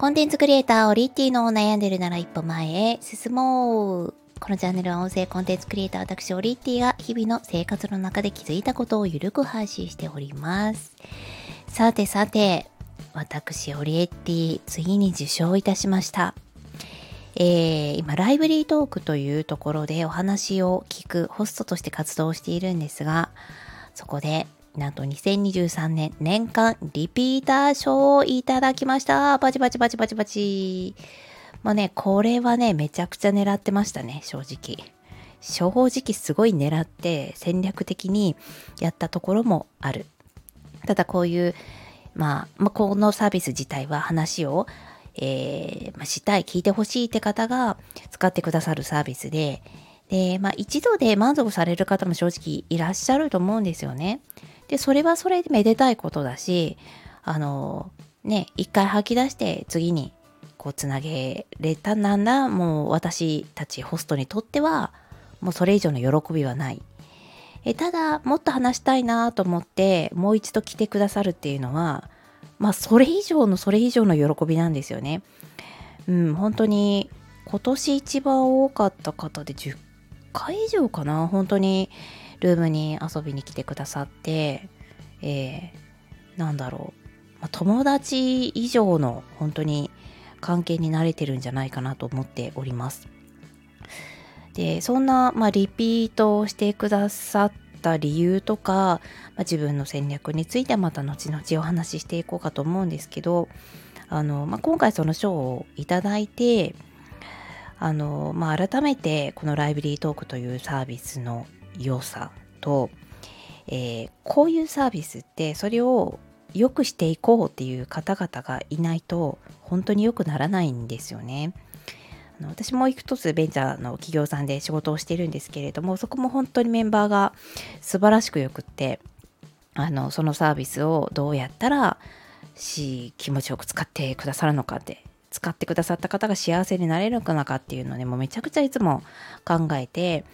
コンテンツクリエイター、オリッティの悩んでるなら一歩前へ進もう。このチャンネルは音声コンテンツクリエイター、私、オリッティが日々の生活の中で気づいたことをゆるく配信しております。さてさて、私、オリエッティ、次に受賞いたしました。えー、今、ライブリートークというところでお話を聞くホストとして活動しているんですが、そこでなんと2023年年間リピーター賞をいただきました。バチバチバチバチバチ。まあね、これはね、めちゃくちゃ狙ってましたね、正直。正直すごい狙って戦略的にやったところもある。ただこういう、まあ、まあ、このサービス自体は話を、えー、まあ、したい、聞いてほしいって方が使ってくださるサービスで、で、まあ一度で満足される方も正直いらっしゃると思うんですよね。で、それはそれでめでたいことだし、あの、ね、一回吐き出して次にこうつなげれたなんだ、もう私たちホストにとっては、もうそれ以上の喜びはない。えただ、もっと話したいなと思って、もう一度来てくださるっていうのは、まあ、それ以上のそれ以上の喜びなんですよね。うん、本当に、今年一番多かった方で10回以上かな、本当に、ルームに遊びに来てくださって、えー、なんだろう、まあ、友達以上の本当に関係に慣れてるんじゃないかなと思っております。でそんな、まあ、リピートをしてくださった理由とか、まあ、自分の戦略についてまた後々お話ししていこうかと思うんですけどあの、まあ、今回その賞をいただいてあの、まあ、改めてこのライブリートークというサービスの良さと、えー、こういうサービスってそれを良くしていこうっていう方々がいないと本当に良くならないんですよね。あの私も一つベンチャーの企業さんで仕事をしてるんですけれどもそこも本当にメンバーが素晴らしくよくってあのそのサービスをどうやったらし気持ちよく使ってくださるのかって使ってくださった方が幸せになれるのかなかっていうのをねもうめちゃくちゃいつも考えて、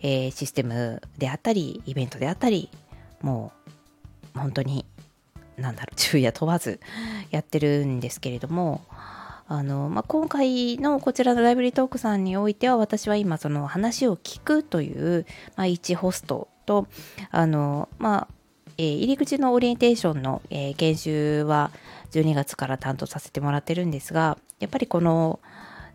えー、システムであったりイベントであったりもう本当になんだろう昼夜問わずやってるんですけれどもあの、まあ、今回のこちらのライブリートークさんにおいては私は今その話を聞くという、まあ、一ホストとあのまあえー、入り口のオリエンテーションの、えー、研修は12月から担当させてもらってるんですがやっぱりこの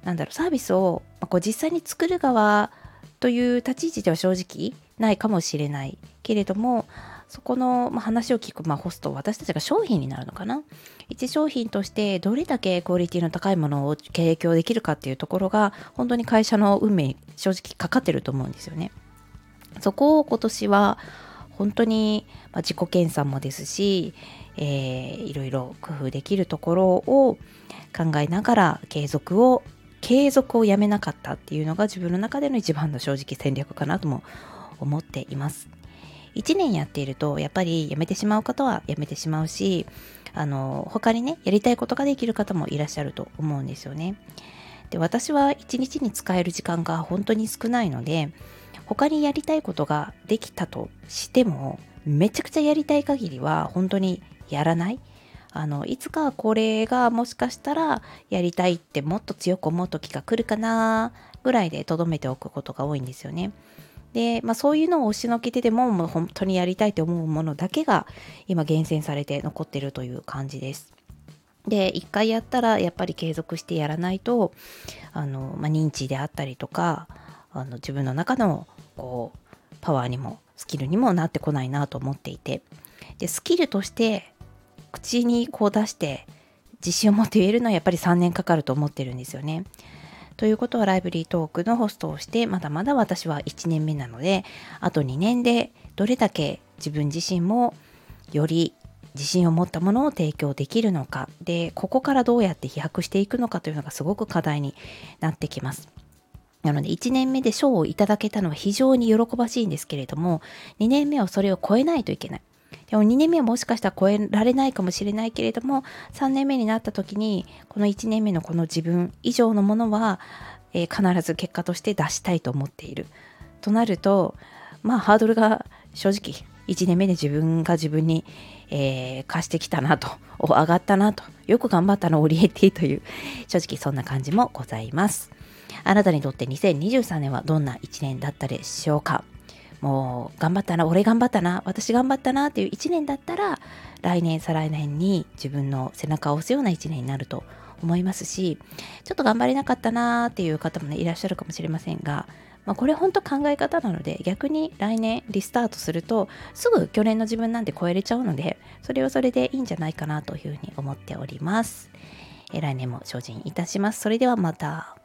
なんだろうサービスを、まあ、こう実際に作る側という立ち位置では正直ないかもしれないけれどもそこの、まあ、話を聞く、まあ、ホスト私たちが商品になるのかな？一商品としてどれだけクオリティの高いものを提供できるかっていうところが本当に会社の運命に正直かかってると思うんですよね。そこを今年は本当に、ま、自己研鑽もですし、えー、いろいろ工夫できるところを考えながら継続を継続をやめなかったっていうのが自分の中での一番の正直戦略かなとも思っています。1年やっているとやっぱりやめてしまう方はやめてしまうしあの他にねやりたいことができる方もいらっしゃると思うんですよね。で私は1日に使える時間が本当に少ないので他にやりたいことができたとしてもめちゃくちゃやりたい限りは本当にやらない？あのいつかこれがもしかしたらやりたいってもっと強く思う時が来るかなぐらいでとどめておくことが多いんですよね。で、まあ、そういうのを押しのけてでももう本当にやりたいと思うものだけが今厳選されて残ってるという感じです。で一回やったらやっぱり継続してやらないとあの、まあ、認知であったりとかあの自分の中のこうパワーにもスキルにもなってこないなと思っていてでスキルとして口にこう出して自信を持って言えるのはやっぱり3年かかると思ってるんですよね。ということはライブリートークのホストをしてまだまだ私は1年目なのであと2年でどれだけ自分自身もより自信を持ったものを提供できるのかでここからどうやって飛躍していくのかというのがすごく課題になってきます。なので1年目で賞をいただけたのは非常に喜ばしいんですけれども2年目はそれを超えないといけない。でも2年目はもしかしたら超えられないかもしれないけれども3年目になった時にこの1年目のこの自分以上のものは、えー、必ず結果として出したいと思っている。となるとまあハードルが正直1年目で自分が自分に、えー、貸してきたなと上がったなとよく頑張ったのオリエティという正直そんな感じもございますあなたにとって2023年はどんな1年だったでしょうか？もう頑張ったな俺頑張ったな私頑張ったなっていう1年だったら来年再来年に自分の背中を押すような1年になると思いますしちょっと頑張れなかったなっていう方もねいらっしゃるかもしれませんが、まあ、これ本当考え方なので逆に来年リスタートするとすぐ去年の自分なんて超えれちゃうのでそれはそれでいいんじゃないかなというふうに思っております。え来年も精進いたします。それではまた。